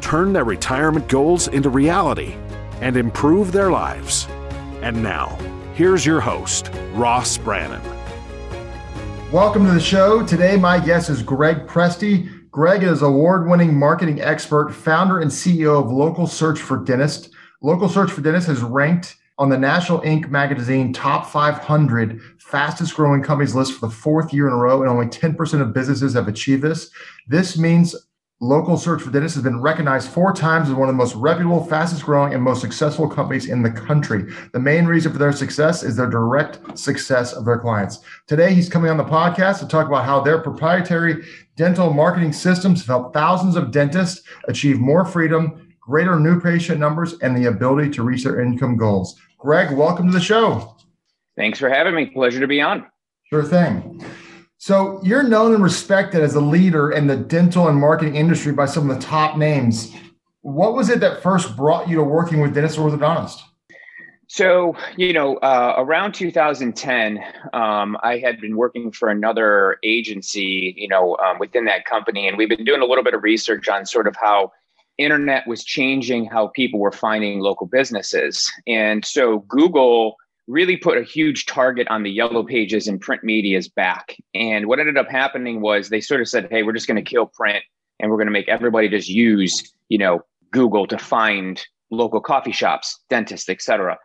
turn their retirement goals into reality, and improve their lives. And now, here's your host, Ross Brannon. Welcome to the show. Today, my guest is Graig Presti. Graig is award winning marketing expert, founder and CEO of Local Search for Dentist. Local Search for Dentist has ranked on the National Inc. magazine top 500 fastest growing companies list for the fourth year in a row, and only 10% of businesses have achieved this. This means Local Search for Dentists has been recognized four times as one of the most reputable, fastest growing, and most successful companies in the country. The main reason for their success is their direct success of their clients. Today, he's coming on the podcast to talk about how their proprietary dental marketing systems have helped thousands of dentists achieve more freedom, greater new patient numbers, and the ability to reach their income goals. Graig, welcome to the show. Thanks for having me. Pleasure to be on. Sure thing. So you're known and respected as a leader in the dental and marketing industry by some of the top names. What was it that first brought you to working with dentist or orthodontist? So, you know, uh, around 2010, um, I had been working for another agency, you know, um, within that company, and we've been doing a little bit of research on sort of how internet was changing how people were finding local businesses. And so Google really put a huge target on the yellow pages and print media's back. And what ended up happening was they sort of said, "Hey, we're just going to kill print and we're going to make everybody just use, you know, Google to find local coffee shops, dentists, etc."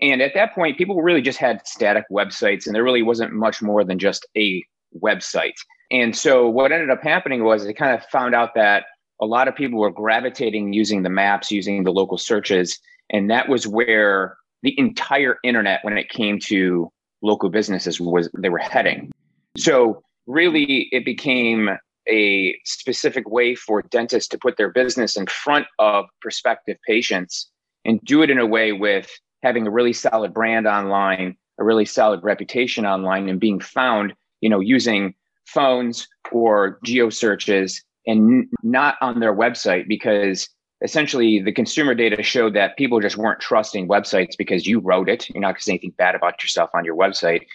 And at that point, people really just had static websites and there really wasn't much more than just a website. And so what ended up happening was they kind of found out that a lot of people were gravitating using the maps, using the local searches. And that was where the entire internet when it came to local businesses was they were heading. So really it became a specific way for dentists to put their business in front of prospective patients and do it in a way with having a really solid brand online a really solid reputation online and being found you know using phones or geo searches and not on their website because essentially the consumer data showed that people just weren't trusting websites because you wrote it. You're not going to say anything bad about yourself on your website.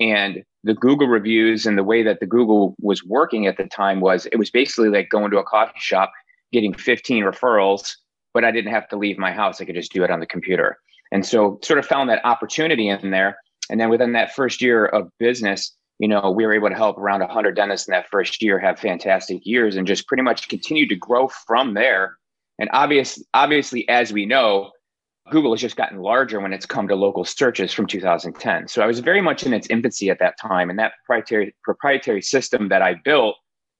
And the Google reviews and the way that the Google was working at the time was it was basically like going to a coffee shop, getting 15 referrals, but I didn't have to leave my house. I could just do it on the computer. And so sort of found that opportunity in there. And then within that first year of business, you know, we were able to help around 100 dentists in that first year have fantastic years and just pretty much continue to grow from there and obvious, obviously, as we know, Google has just gotten larger when it's come to local searches from 2010. So I was very much in its infancy at that time, and that proprietary proprietary system that I built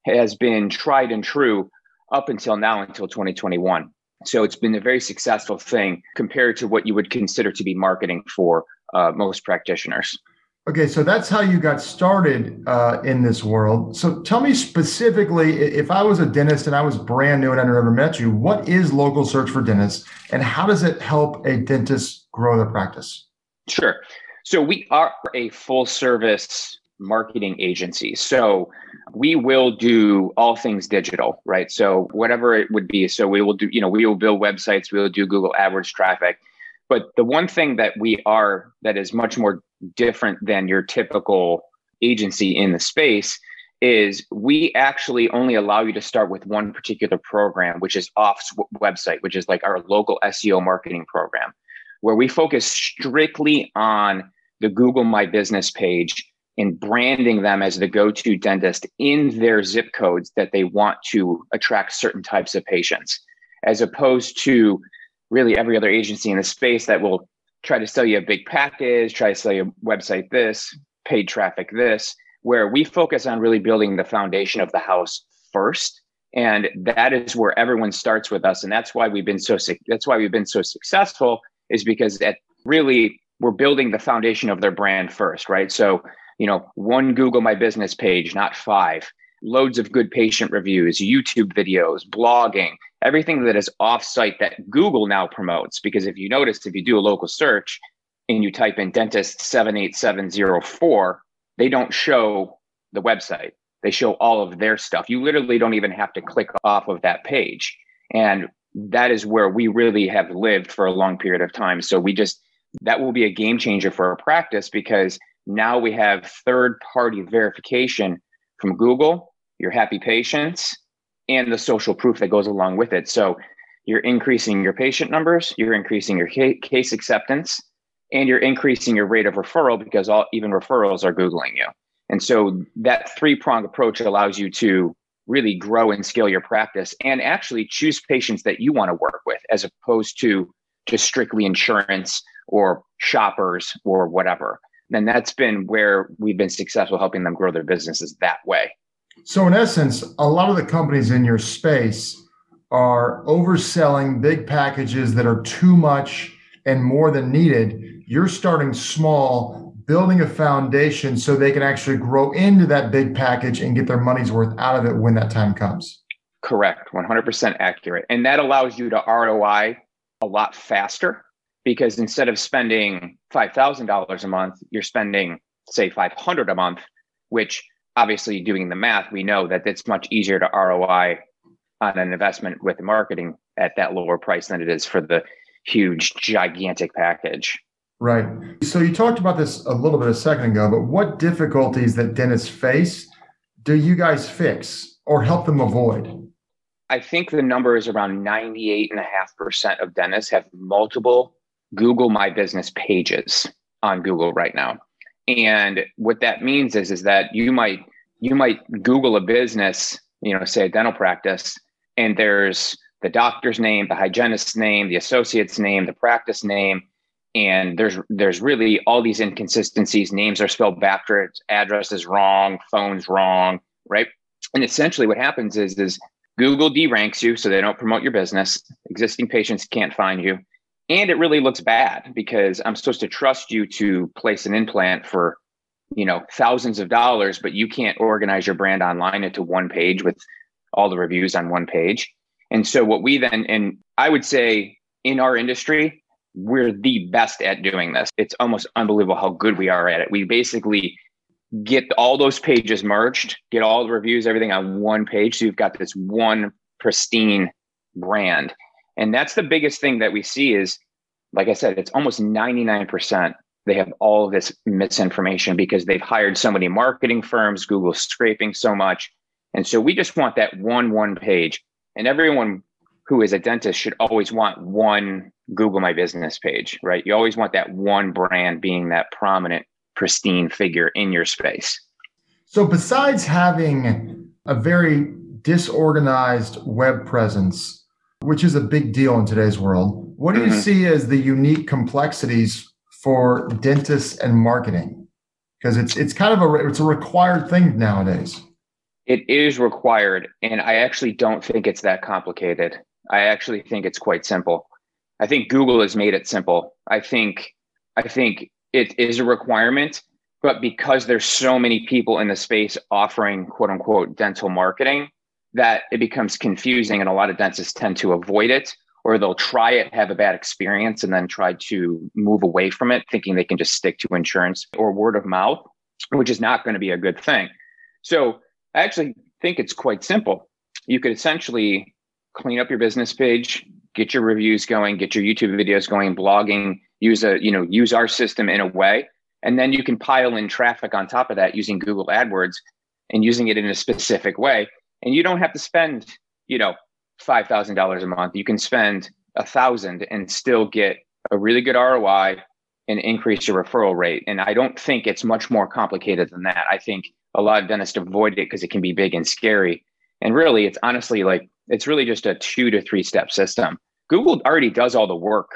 has been tried and true up until now, until 2021. So it's been a very successful thing compared to what you would consider to be marketing for uh, most practitioners. Okay, so that's how you got started uh, in this world. So tell me specifically, if I was a dentist and I was brand new and I never met you, what is Local Search for Dentists, and how does it help a dentist grow their practice? Sure. So we are a full service marketing agency. So we will do all things digital, right? So whatever it would be. So we will do, you know, we will build websites, we will do Google AdWords traffic. But the one thing that we are that is much more different than your typical agency in the space is we actually only allow you to start with one particular program, which is Off's website, which is like our local SEO marketing program, where we focus strictly on the Google My Business page and branding them as the go to dentist in their zip codes that they want to attract certain types of patients, as opposed to really every other agency in the space that will try to sell you a big package, try to sell you a website this, paid traffic this, where we focus on really building the foundation of the house first. And that is where everyone starts with us. And that's why we've been so that's why we've been so successful, is because at really we're building the foundation of their brand first, right? So, you know, one Google My Business page, not five, loads of good patient reviews, YouTube videos, blogging, everything that is offsite that Google now promotes. Because if you notice, if you do a local search and you type in dentist 78704, they don't show the website. They show all of their stuff. You literally don't even have to click off of that page. And that is where we really have lived for a long period of time. So we just, that will be a game changer for our practice because now we have third party verification from Google, your happy patients, and the social proof that goes along with it. So you're increasing your patient numbers, you're increasing your case acceptance, and you're increasing your rate of referral because all even referrals are Googling you. And so that three prong approach allows you to really grow and scale your practice and actually choose patients that you want to work with as opposed to just strictly insurance or shoppers or whatever. And that's been where we've been successful helping them grow their businesses that way. So, in essence, a lot of the companies in your space are overselling big packages that are too much and more than needed. You're starting small, building a foundation so they can actually grow into that big package and get their money's worth out of it when that time comes. Correct, 100% accurate. And that allows you to ROI a lot faster because instead of spending $5,000 a month, you're spending, say, 500 a month, which obviously doing the math, we know that it's much easier to ROI on an investment with marketing at that lower price than it is for the huge, gigantic package. Right. So you talked about this a little bit a second ago, but what difficulties that dentists face do you guys fix or help them avoid? I think the number is around 98.5% of dentists have multiple Google My Business pages on Google right now. And what that means is, is that you might you might Google a business, you know, say a dental practice, and there's the doctor's name, the hygienist's name, the associate's name, the practice name, and there's there's really all these inconsistencies. Names are spelled backwards, address is wrong, phone's wrong, right? And essentially, what happens is is Google deranks you, so they don't promote your business. Existing patients can't find you, and it really looks bad because i'm supposed to trust you to place an implant for you know thousands of dollars but you can't organize your brand online into one page with all the reviews on one page. And so what we then and i would say in our industry we're the best at doing this. It's almost unbelievable how good we are at it. We basically get all those pages merged get all the reviews everything on one page. So you've got this one pristine brand and that's the biggest thing that we see is, like I said, it's almost 99%. They have all this misinformation because they've hired so many marketing firms, Google scraping so much. And so we just want that one, one page. And everyone who is a dentist should always want one Google My Business page, right? You always want that one brand being that prominent, pristine figure in your space. So, besides having a very disorganized web presence, which is a big deal in today's world. What do mm-hmm. you see as the unique complexities for dentists and marketing? Because it's it's kind of a it's a required thing nowadays. It is required, and I actually don't think it's that complicated. I actually think it's quite simple. I think Google has made it simple. I think I think it is a requirement, but because there's so many people in the space offering quote unquote dental marketing, that it becomes confusing and a lot of dentists tend to avoid it or they'll try it, have a bad experience, and then try to move away from it, thinking they can just stick to insurance or word of mouth, which is not going to be a good thing. So I actually think it's quite simple. You could essentially clean up your business page, get your reviews going, get your YouTube videos going, blogging, use a, you know, use our system in a way. And then you can pile in traffic on top of that using Google AdWords and using it in a specific way and you don't have to spend you know five thousand dollars a month. You can spend a thousand and still get a really good ROI and increase your referral rate. And I don't think it's much more complicated than that. I think a lot of dentists avoid it because it can be big and scary. And really, it's honestly like it's really just a two to three step system. Google already does all the work,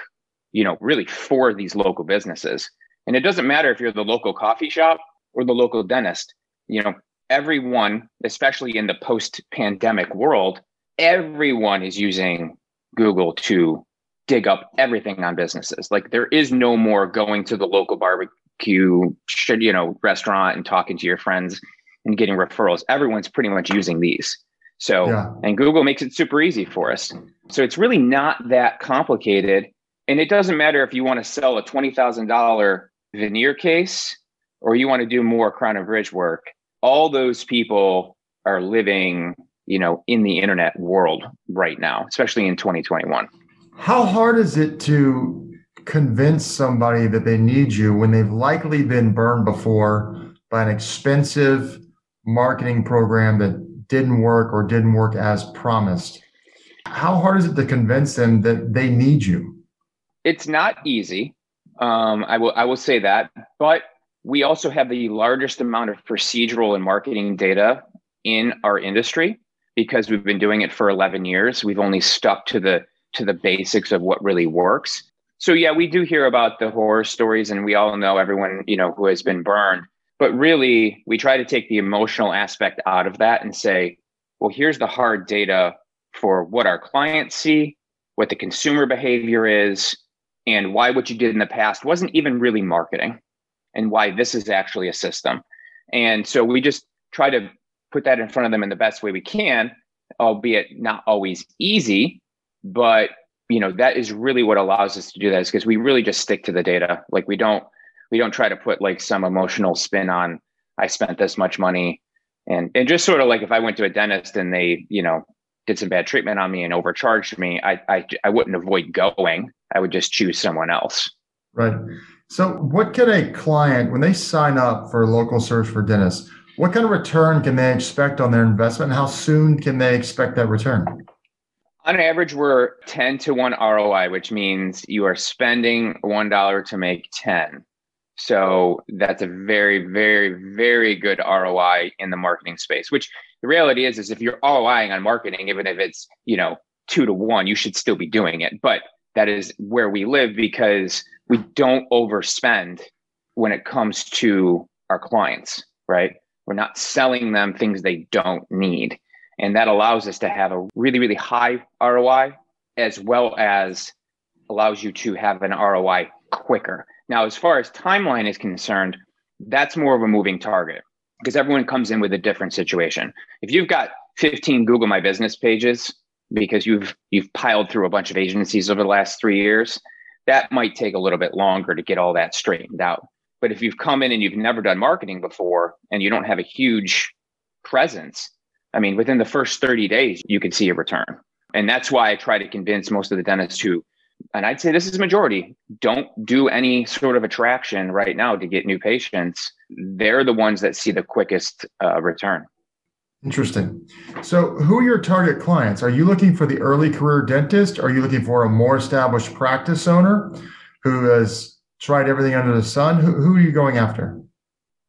you know, really for these local businesses. And it doesn't matter if you're the local coffee shop or the local dentist. You know, everyone, especially in the post pandemic world, everyone is using Google to dig up everything on businesses. Like there is no more going to the local barbecue, you know, restaurant and talking to your friends and getting referrals. Everyone's pretty much using these. So, yeah. and Google makes it super easy for us. So it's really not that complicated. And it doesn't matter if you want to sell a $20,000 veneer case or you want to do more crown and bridge work. All those people are living, you know, in the internet world right now, especially in 2021. How hard is it to convince somebody that they need you when they've likely been burned before by an expensive marketing program that didn't work or didn't work as promised? How hard is it to convince them that they need you? It's not easy. Um, I will I will say that, but we also have the largest amount of procedural and marketing data in our industry because we've been doing it for 11 years. We've only stuck to the to the basics of what really works. So yeah, we do hear about the horror stories and we all know everyone, you know, who has been burned. But really, we try to take the emotional aspect out of that and say, well, here's the hard data for what our clients see, what the consumer behavior is, and why what you did in the past wasn't even really marketing and why this is actually a system. And so we just try to put that in front of them in the best way we can, albeit not always easy, but you know that is really what allows us to do that is because we really just stick to the data. Like we don't we don't try to put like some emotional spin on i spent this much money and and just sort of like if i went to a dentist and they you know did some bad treatment on me and overcharged me i i, I wouldn't avoid going. I would just choose someone else. Right so what can a client when they sign up for local search for dentists what kind of return can they expect on their investment how soon can they expect that return on average, we're 10 to 1 ROI, which means you are spending $1 to make 10. So that's a very, very, very good ROI in the marketing space, which the reality is, is if you're ROIing on marketing, even if it's, you know, two to one, you should still be doing it. But that is where we live because we don't overspend when it comes to our clients, right? We're not selling them things they don't need. And that allows us to have a really, really high ROI as well as allows you to have an ROI quicker. Now, as far as timeline is concerned, that's more of a moving target because everyone comes in with a different situation. If you've got 15 Google My Business pages because you've you've piled through a bunch of agencies over the last 3 years, that might take a little bit longer to get all that straightened out. But if you've come in and you've never done marketing before and you don't have a huge presence, I mean, within the first 30 days, you can see a return. And that's why I try to convince most of the dentists who, and I'd say this is majority, don't do any sort of attraction right now to get new patients. They're the ones that see the quickest uh, return. Interesting. So, who are your target clients? Are you looking for the early career dentist? Are you looking for a more established practice owner who has tried everything under the sun? Who, who are you going after?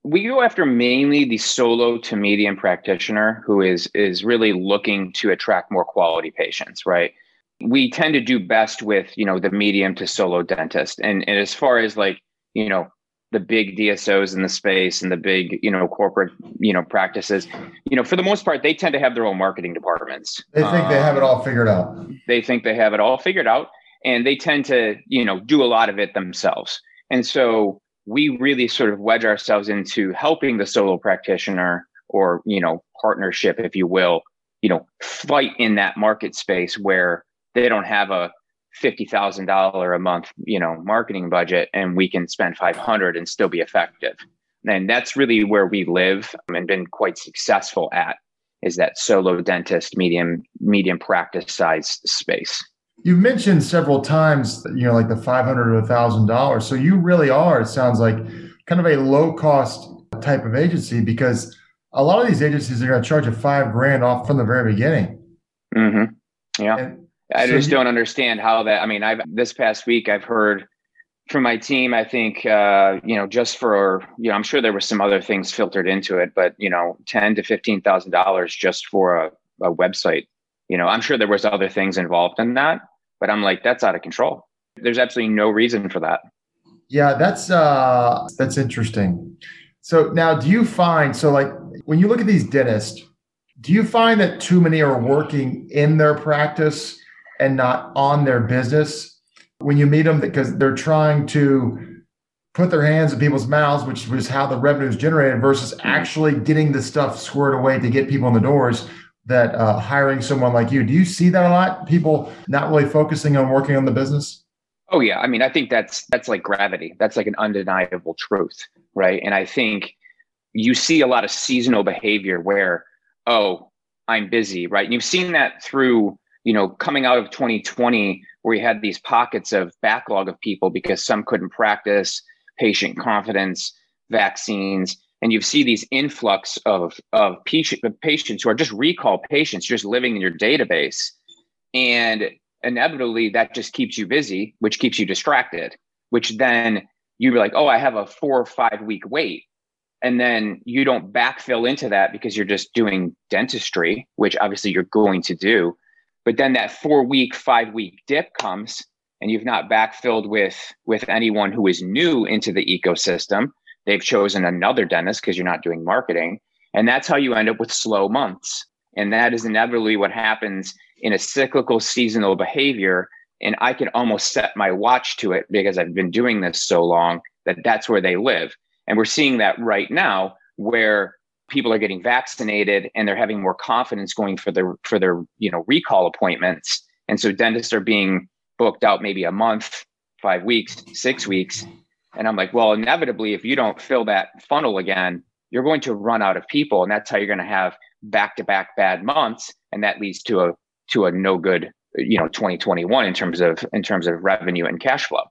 we go after mainly the solo to medium practitioner who is is really looking to attract more quality patients right we tend to do best with you know the medium to solo dentist and, and as far as like you know the big dsos in the space and the big you know corporate you know practices you know for the most part they tend to have their own marketing departments. They think um, they have it all figured out. They think they have it all figured out and they tend to you know do a lot of it themselves. And so we really sort of wedge ourselves into helping the solo practitioner or you know partnership if you will you know fight in that market space where they don't have a $50,000 a month you know marketing budget and we can spend 500 and still be effective and that's really where we live and been quite successful at is that solo dentist medium medium practice size space You've mentioned several times, you know, like the five hundred to a thousand dollars. So you really are. It sounds like kind of a low cost type of agency because a lot of these agencies are going to charge you five grand off from the very beginning. Mm-hmm. Yeah, and I so just you, don't understand how that. I mean, I've this past week I've heard from my team. I think uh, you know just for you know I'm sure there were some other things filtered into it, but you know ten to fifteen thousand dollars just for a, a website you know i'm sure there was other things involved in that but i'm like that's out of control there's absolutely no reason for that yeah that's uh that's interesting so now do you find so like when you look at these dentists do you find that too many are working in their practice and not on their business when you meet them because they're trying to put their hands in people's mouths which was how the revenue is generated versus actually getting the stuff squared away to get people in the doors that uh, hiring someone like you. Do you see that a lot? People not really focusing on working on the business. Oh yeah, I mean, I think that's that's like gravity. That's like an undeniable truth, right? And I think you see a lot of seasonal behavior where, oh, I'm busy, right? And you've seen that through, you know, coming out of 2020, where you had these pockets of backlog of people because some couldn't practice patient confidence, vaccines, and you see these influx of of patient, patients who are just recall patients, just living in your database, and inevitably that just keeps you busy, which keeps you distracted, which then you're like, oh, I have a four or five week wait. And then you don't backfill into that because you're just doing dentistry, which obviously you're going to do. But then that four week, five week dip comes and you've not backfilled with with anyone who is new into the ecosystem. They've chosen another dentist because you're not doing marketing. And that's how you end up with slow months. And that is inevitably what happens in a cyclical seasonal behavior. And I can almost set my watch to it because I've been doing this so long that that's where they live. And we're seeing that right now where people are getting vaccinated and they're having more confidence going for their for their you know recall appointments. And so dentists are being booked out maybe a month, five weeks, six weeks. And I'm like, well, inevitably, if you don't fill that funnel again, you're going to run out of people. And that's how you're going to have back to back bad months. And that leads to a to a no good, you know, 2021 in terms of in terms of revenue and cash flow.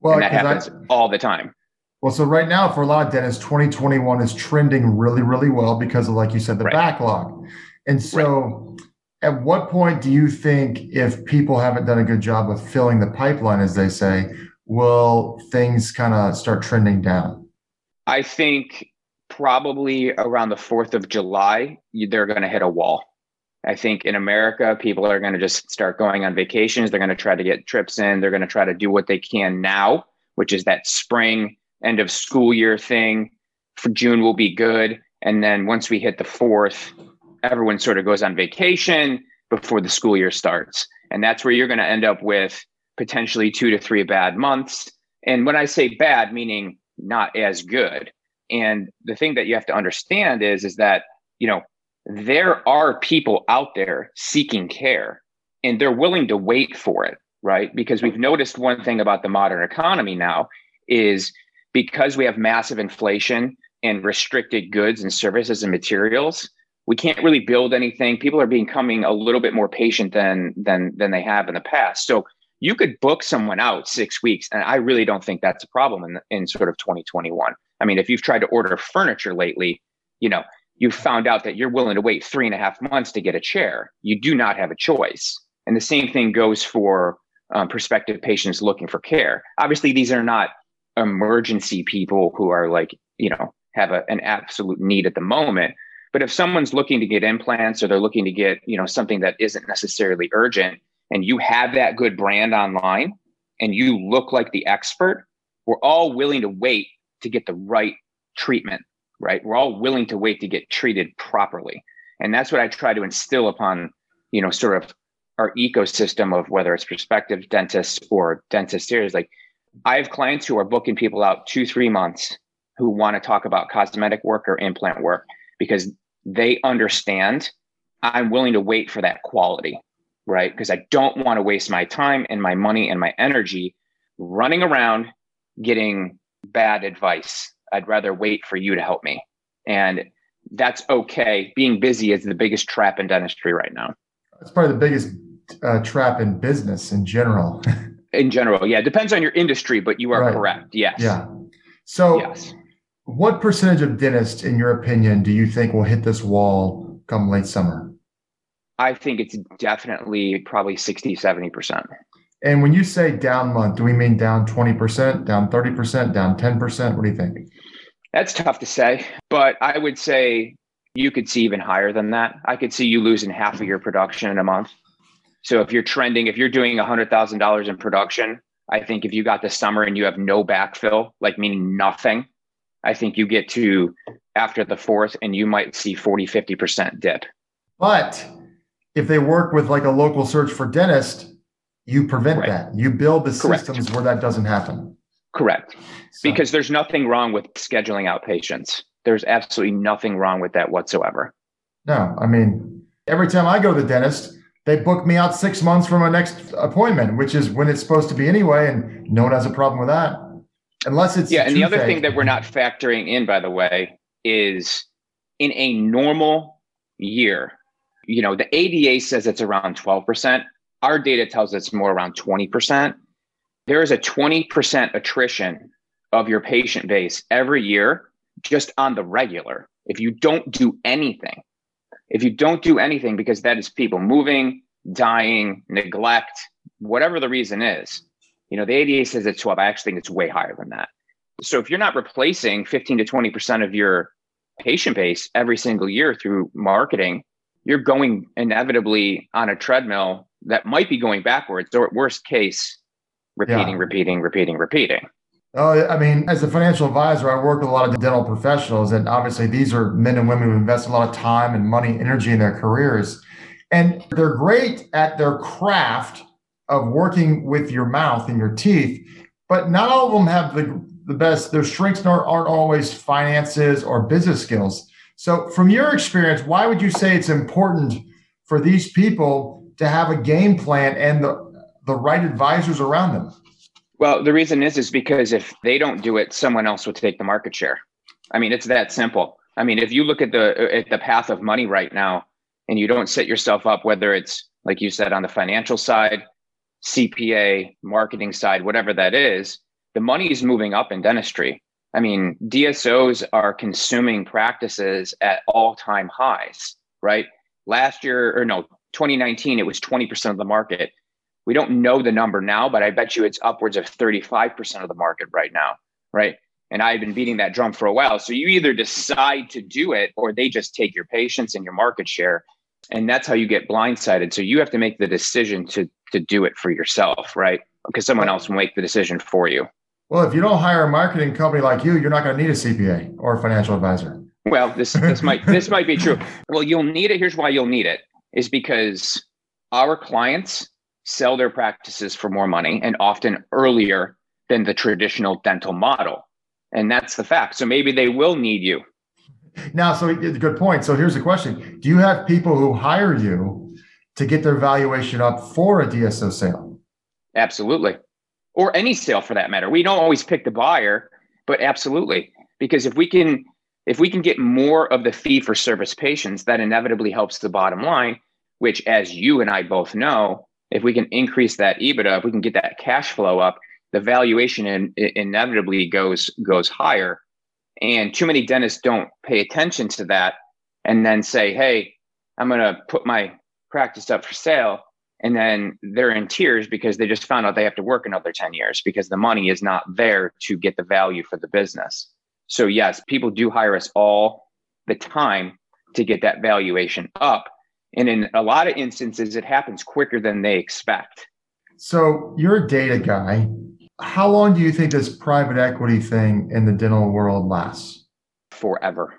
Well, and that happens I, all the time. Well, so right now for a lot of dentists, 2021 is trending really, really well because of, like you said, the right. backlog. And so, right. at what point do you think, if people haven't done a good job of filling the pipeline, as they say, will things kind of start trending down? I think probably around the 4th of July, they're going to hit a wall. I think in America, people are going to just start going on vacations. They're going to try to get trips in. They're going to try to do what they can now, which is that spring end of school year thing. For June will be good. And then once we hit the fourth, everyone sort of goes on vacation before the school year starts. And that's where you're going to end up with potentially two to three bad months. And when I say bad, meaning not as good. And the thing that you have to understand is, is that, you know, there are people out there seeking care and they're willing to wait for it, right? Because we've noticed one thing about the modern economy now is because we have massive inflation and restricted goods and services and materials, we can't really build anything. People are becoming a little bit more patient than than than they have in the past. So you could book someone out six weeks, and I really don't think that's a problem in in sort of 2021. I mean, if you've tried to order furniture lately, you know you've found out that you're willing to wait three and a half months to get a chair. You do not have a choice. And the same thing goes for um, prospective patients looking for care. Obviously, these are not emergency people who are like, you know, have a, an absolute need at the moment. But if someone's looking to get implants or they're looking to get, you know, something that isn't necessarily urgent and you have that good brand online and you look like the expert, we're all willing to wait to get the right treatment right? We're all willing to wait to get treated properly. And that's what I try to instill upon, you know, sort of our ecosystem of whether it's prospective dentists or dentists here is like I have clients who are booking people out two, three months who want to talk about cosmetic work or implant work because they understand I'm willing to wait for that quality, right? Because I don't want to waste my time and my money and my energy running around getting bad advice I'd rather wait for you to help me. And that's okay. Being busy is the biggest trap in dentistry right now. It's probably the biggest uh, trap in business in general. in general, yeah. It depends on your industry, but you are right. correct. Yes. Yeah. So, yes. what percentage of dentists, in your opinion, do you think will hit this wall come late summer? I think it's definitely probably 60, 70%. And when you say down month, do we mean down 20%, down 30%, down 10%? What do you think? That's tough to say, but I would say you could see even higher than that. I could see you losing half of your production in a month. So if you're trending, if you're doing $100,000 in production, I think if you got the summer and you have no backfill, like meaning nothing, I think you get to after the fourth and you might see 40, 50% dip. But if they work with like a local search for dentist, you prevent right. that. You build the Correct. systems where that doesn't happen. Correct. So. Because there's nothing wrong with scheduling out patients. There's absolutely nothing wrong with that whatsoever. No, I mean, Every time I go to the dentist, they book me out six months for my next appointment, which is when it's supposed to be anyway, and no one has a problem with that. Unless it's yeah. And the other thing that we're not factoring in, by the way, is in a normal year, you know, the ADA says it's around 12%. Our data tells us it's more around 20%. There is a 20% attrition of your patient base every year just on the regular. If you don't do anything, if you don't do anything, because that is people moving, dying, neglect, whatever the reason is, you know, the ADA says it's 12. I actually think it's way higher than that. So if you're not replacing 15 to 20% of your patient base every single year through marketing, you're going inevitably on a treadmill that might be going backwards or worst case, repeating, yeah. repeating, repeating, repeating. Oh, I mean, as a financial advisor, I work with a lot of dental professionals, and obviously these are men and women who invest a lot of time and money, energy in their careers. And they're great at their craft of working with your mouth and your teeth, but not all of them have the, the best, their strengths aren't, aren't always finances or business skills. So, from your experience, why would you say it's important for these people to have a game plan and the, the right advisors around them? Well, the reason is is because if they don't do it, someone else will take the market share. I mean, it's that simple. I mean, if you look at the uh, at the path of money right now, and you don't set yourself up, whether it's like you said on the financial side, CPA, marketing side, whatever that is, the money is moving up in dentistry. I mean, DSOs are consuming practices at all time highs, right? Last year, or no, 2019, it was 20% of the market. We don't know the number now, but I bet you it's upwards of 35% of the market right now, right? And I've been beating that drum for a while. So you either decide to do it or they just take your patients and your market share. And that's how you get blindsided. So you have to make the decision to to do it for yourself, right? Because someone else will make the decision for you. Well, if you don't hire a marketing company like you, you're not going to need a CPA or a financial advisor. Well, this this might this might be true. Well, you'll need it. Here's why you'll need it is because our clients sell their practices for more money and often earlier than the traditional dental model. And that's the fact. So maybe they will need you. Now, so good point. So here's the question Do you have people who hire you to get their valuation up for a DSO sale? Absolutely. Or any sale for that matter. We don't always pick the buyer, but absolutely. Because if we can if we can get more of the fee for service patients, that inevitably helps the bottom line, which as you and I both know, if we can increase that EBITDA, if we can get that cash flow up, the valuation in, inevitably goes goes higher. And too many dentists don't pay attention to that and then say, "Hey, I'm going to put my practice up for sale." And then they're in tears because they just found out they have to work another 10 years because the money is not there to get the value for the business. So, yes, people do hire us all the time to get that valuation up and in a lot of instances, it happens quicker than they expect. So you're a data guy. How long do you think this private equity thing in the dental world lasts? Forever.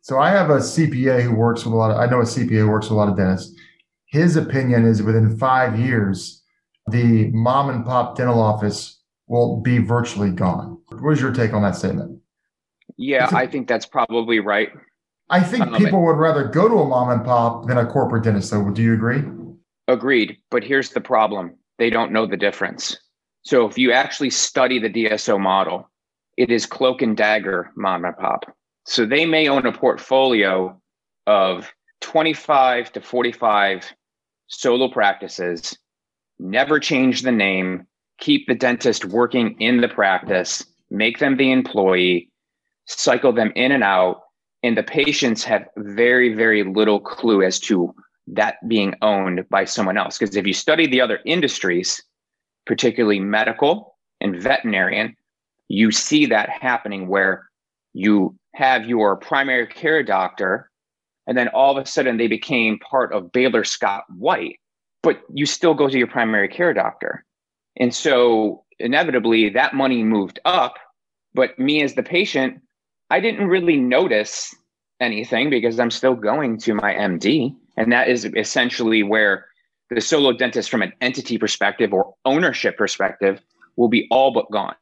So I have a CPA who works with a lot of, I know a CPA who works with a lot of dentists. His opinion is within five years, the mom and pop dental office will be virtually gone. What is your take on that statement? Yeah, I think that's probably right. I think um, people would rather go to a mom and pop than a corporate dentist, though. Do you agree? Agreed. But here's the problem they don't know the difference. So if you actually study the DSO model, it is cloak and dagger mom and pop. So they may own a portfolio of 25 to 45 solo practices, never change the name, keep the dentist working in the practice, make them the employee, cycle them in and out, and the patients have very very little clue as to that being owned by someone else. Because if you study the other industries particularly medical and veterinarian you see that happening where you have your primary care doctor and then all of a sudden they became part of Baylor Scott White but you still go to your primary care doctor. And so inevitably that money moved up but me as the patient I didn't really notice anything because I'm still going to my MD. And that is essentially where the solo dentist, from an entity perspective or ownership perspective, will be all but gone.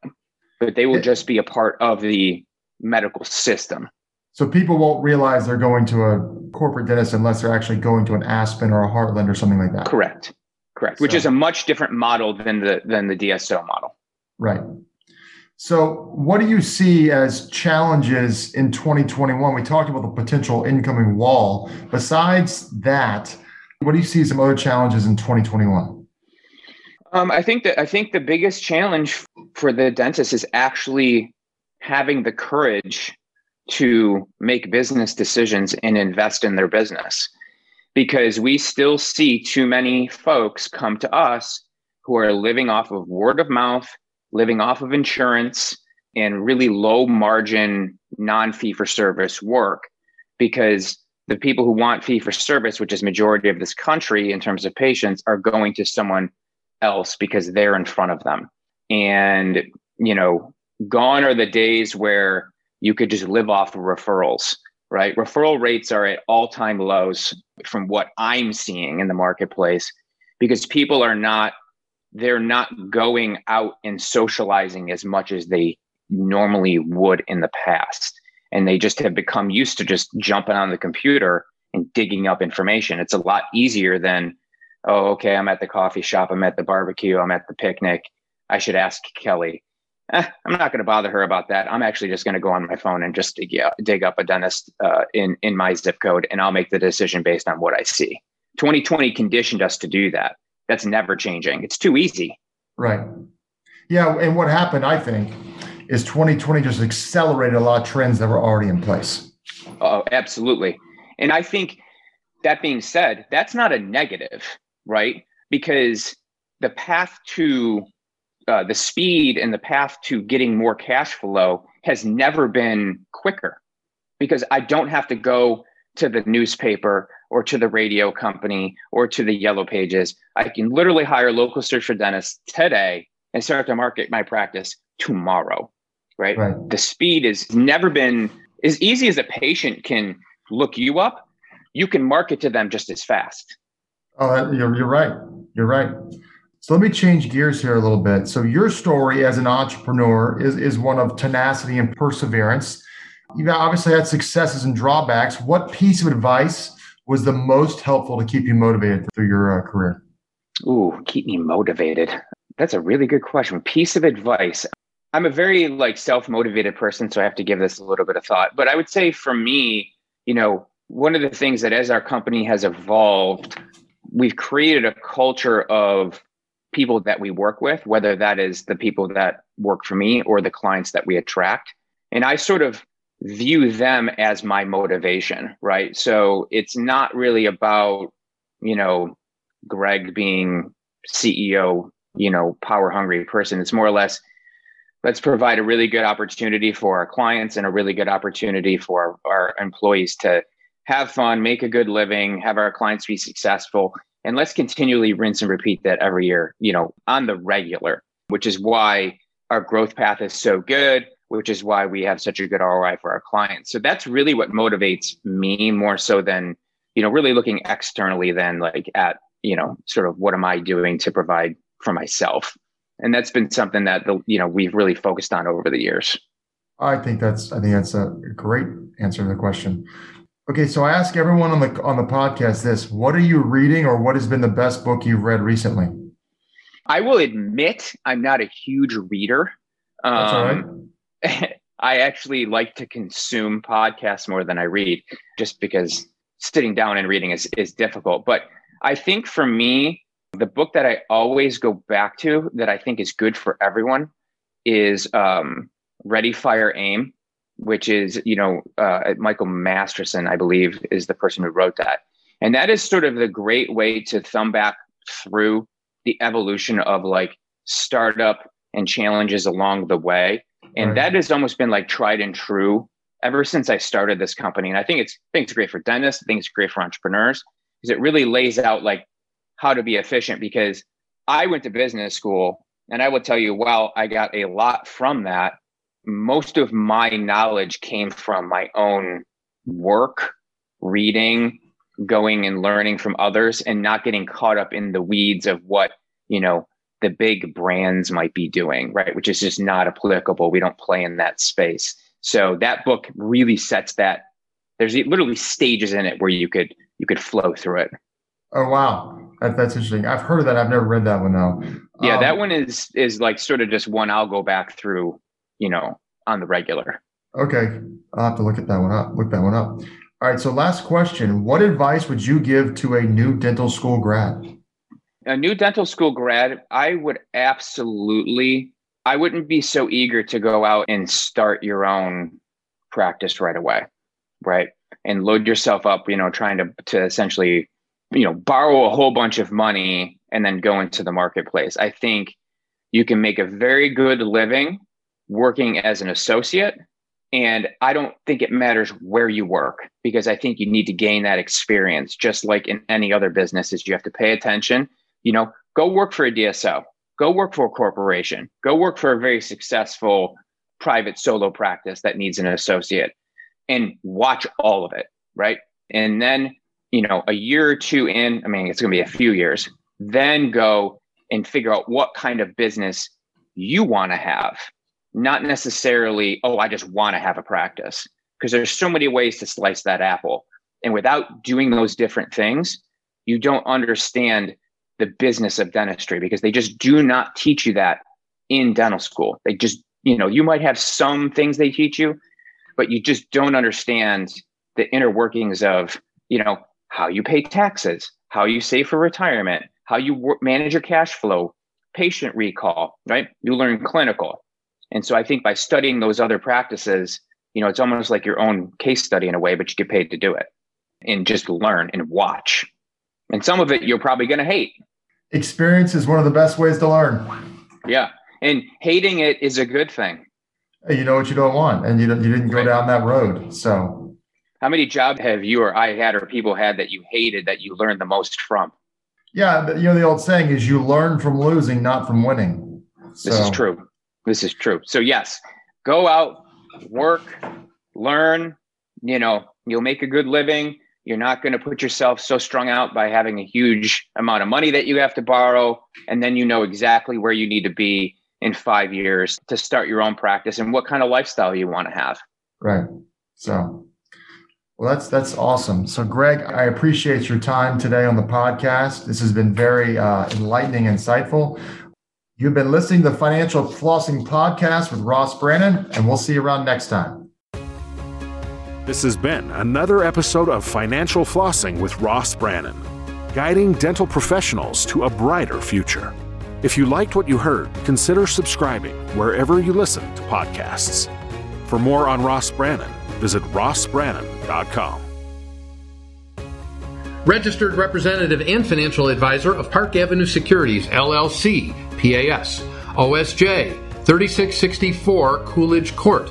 But they will just be a part of the medical system. So people won't realize they're going to a corporate dentist unless they're actually going to an Aspen or a Heartland or something like that. Correct. Correct. Which is a much different model than the than the DSO model. Right. So, what do you see as challenges in 2021? We talked about the potential incoming wall. Besides that, what do you see some other challenges in 2021? Um, I think that I think the biggest challenge for the dentist is actually having the courage to make business decisions and invest in their business, because we still see too many folks come to us who are living off of word of mouth, living off of insurance, and really low margin non fee for service work, because the people who want fee for service, which is majority of this country in terms of patients, are going to someone else because they're in front of them. And, you know, gone are the days where you could just live off of referrals, right? Referral rates are at all time lows from what I'm seeing in the marketplace because people are not they're not going out and socializing as much as they normally would in the past and they just have become used to just jumping on the computer and digging up information it's a lot easier than oh, okay, I'm at the coffee shop, I'm at the barbecue, I'm at the picnic. I should ask Kelly. Eh, I'm not going to bother her about that. I'm actually just going to go on my phone and just dig, dig up a dentist uh, in in my zip code, and I'll make the decision based on what I see. 2020 conditioned us to do that. That's never changing. It's too easy. Right. Yeah, and what happened, I think, is 2020 just accelerated a lot of trends that were already in place. Oh, absolutely. And I think that being said, that's not a negative right? Because the path to uh, the speed and the path to getting more cash flow has never been quicker because I don't have to go to the newspaper or to the radio company or to the yellow pages. I can literally hire local search for dentists today and start to market my practice tomorrow. Right? right. The speed has never been as easy as a patient can look you up, you can market to them just as fast. Oh, you're, you're right. You're right. So let me change gears here a little bit. So your story as an entrepreneur is, is one of tenacity and perseverance. You've obviously had successes and drawbacks. What piece of advice was the most helpful to keep you motivated through your uh, career? Ooh, keep me motivated. That's a really good question. Piece of advice. I'm a very like self-motivated person, so I have to give this a little bit of thought. But I would say for me, you know, one of the things that as our company has evolved, we've created a culture of people that we work with, whether that is the people that work for me or the clients that we attract. And I sort of view them as my motivation, right? So it's not really about, you know, Graig being CEO, you know, power hungry person. It's more or less, let's provide a really good opportunity for our clients and a really good opportunity for our employees to have fun, make a good living, have our clients be successful, and let's continually rinse and repeat that every year, you know, on the regular, which is why our growth path is so good, which is why we have such a good ROI for our clients. So that's really what motivates me more so than, you know, really looking externally than like at, you know, sort of what am I doing to provide for myself. And that's been something that the, you know, we've really focused on over the years. I think that's I think that's a great answer to the question. Okay, so I ask everyone on the on the podcast this: What are you reading, or what has been the best book you've read recently? I will admit I'm not a huge reader. That's all right. Um, I actually like to consume podcasts more than I read, just because sitting down and reading is is difficult. But I think for me, the book that I always go back to that I think is good for everyone is um, Ready, Fire, Aim which is you know uh, Michael Masterson, I believe, is the person who wrote that, and that is sort of the great way to thumb back through the evolution of like startup and challenges along the way, and right. that has almost been like tried and true ever since I started this company. And I think it's I think it's great for dentists. I think it's great for entrepreneurs because it really lays out like how to be efficient. Because I went to business school, and I will tell you, while I got a lot from that, most of my knowledge came from my own work, reading, going and learning from others and not getting caught up in the weeds of what, you know, the big brands might be doing, right? Which is just not applicable. We don't play in that space. So that book really sets that. There's literally stages in it where you could you could flow through it. Oh wow, that, that's interesting. I've heard of that. I've never read that one though. Yeah, um, that one is is like sort of just one I'll go back through, you know, on the regular. Okay, I'll have to look at that one up. Look that one up. All right. So last question: What advice would you give to a new dental school grad? A new dental school grad, I would absolutely. I wouldn't be so eager to go out and start your own practice right away, right? And load yourself up, you know, trying to to essentially, you know, borrow a whole bunch of money and then go into the marketplace. I think you can make a very good living working as an associate. And I don't think it matters where you work because I think you need to gain that experience, just like in any other businesses. You have to pay attention. You know, go work for a DSO, go work for a corporation, go work for a very successful private solo practice that needs an associate and watch all of it. Right. And then, you know, a year or two in, I mean, it's going to be a few years, then go and figure out what kind of business you want to have not necessarily oh i just want to have a practice because there's so many ways to slice that apple and without doing those different things you don't understand the business of dentistry because they just do not teach you that in dental school they just you know you might have some things they teach you but you just don't understand the inner workings of you know how you pay taxes how you save for retirement how you manage your cash flow, patient recall, right? You learn clinical. And so I think by studying those other practices, you know, it's almost like your own case study in a way, but you get paid to do it and just learn and watch. And some of it you're probably going to hate. Experience is one of the best ways to learn. Yeah. And hating it is a good thing. You know what you don't want, and you, you didn't go right. down that road. So, how many jobs have you or I had or people had that you hated that you learned the most from? Yeah, but you know the old saying is you learn from losing, not from winning. So. This is true. This is true. So yes, go out, work, learn. You know, you'll make a good living. You're not going to put yourself so strung out by having a huge amount of money that you have to borrow, and then you know exactly where you need to be in five years to start your own practice and what kind of lifestyle you want to have. Right. So well, that's that's awesome. So, Graig, I appreciate your time today on the podcast. This has been very uh, enlightening, insightful. You've been listening to the Financial Flossing Podcast with Ross Brannon, and we'll see you around next time. This has been another episode of Financial Flossing with Ross Brannon, guiding dental professionals to a brighter future. If you liked what you heard, consider subscribing wherever you listen to podcasts. For more on Ross Brannon, visit rossbrannon.com. Registered representative and financial advisor of Park Avenue Securities, LLC, PAS, OSJ 3664 Coolidge Court,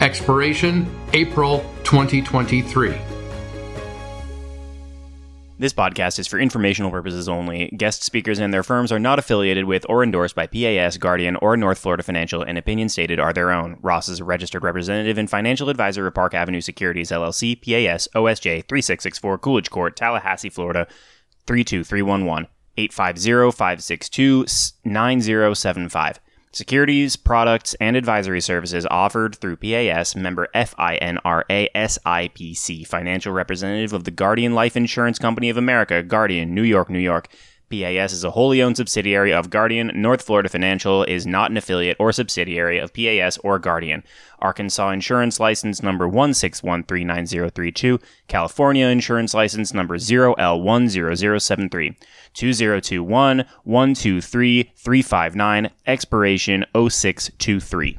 expiration April 2023. This podcast is for informational purposes only. Guest speakers and their firms are not affiliated with or endorsed by PAS, Guardian, or North Florida Financial, and opinions stated are their own. Ross is a registered representative and financial advisor of Park Avenue Securities LLC, PAS, OSJ 3664 Coolidge Court, Tallahassee, Florida 32311 850 562 9075. Securities, products, and advisory services offered through PAS member FINRA SIPC, financial representative of the Guardian Life Insurance Company of America, Guardian, New York, New York. PAS is a wholly owned subsidiary of Guardian. North Florida Financial is not an affiliate or subsidiary of PAS or Guardian. Arkansas Insurance License number 1613932, California Insurance License number 0L10073, 2021 123 359, expiration 0623.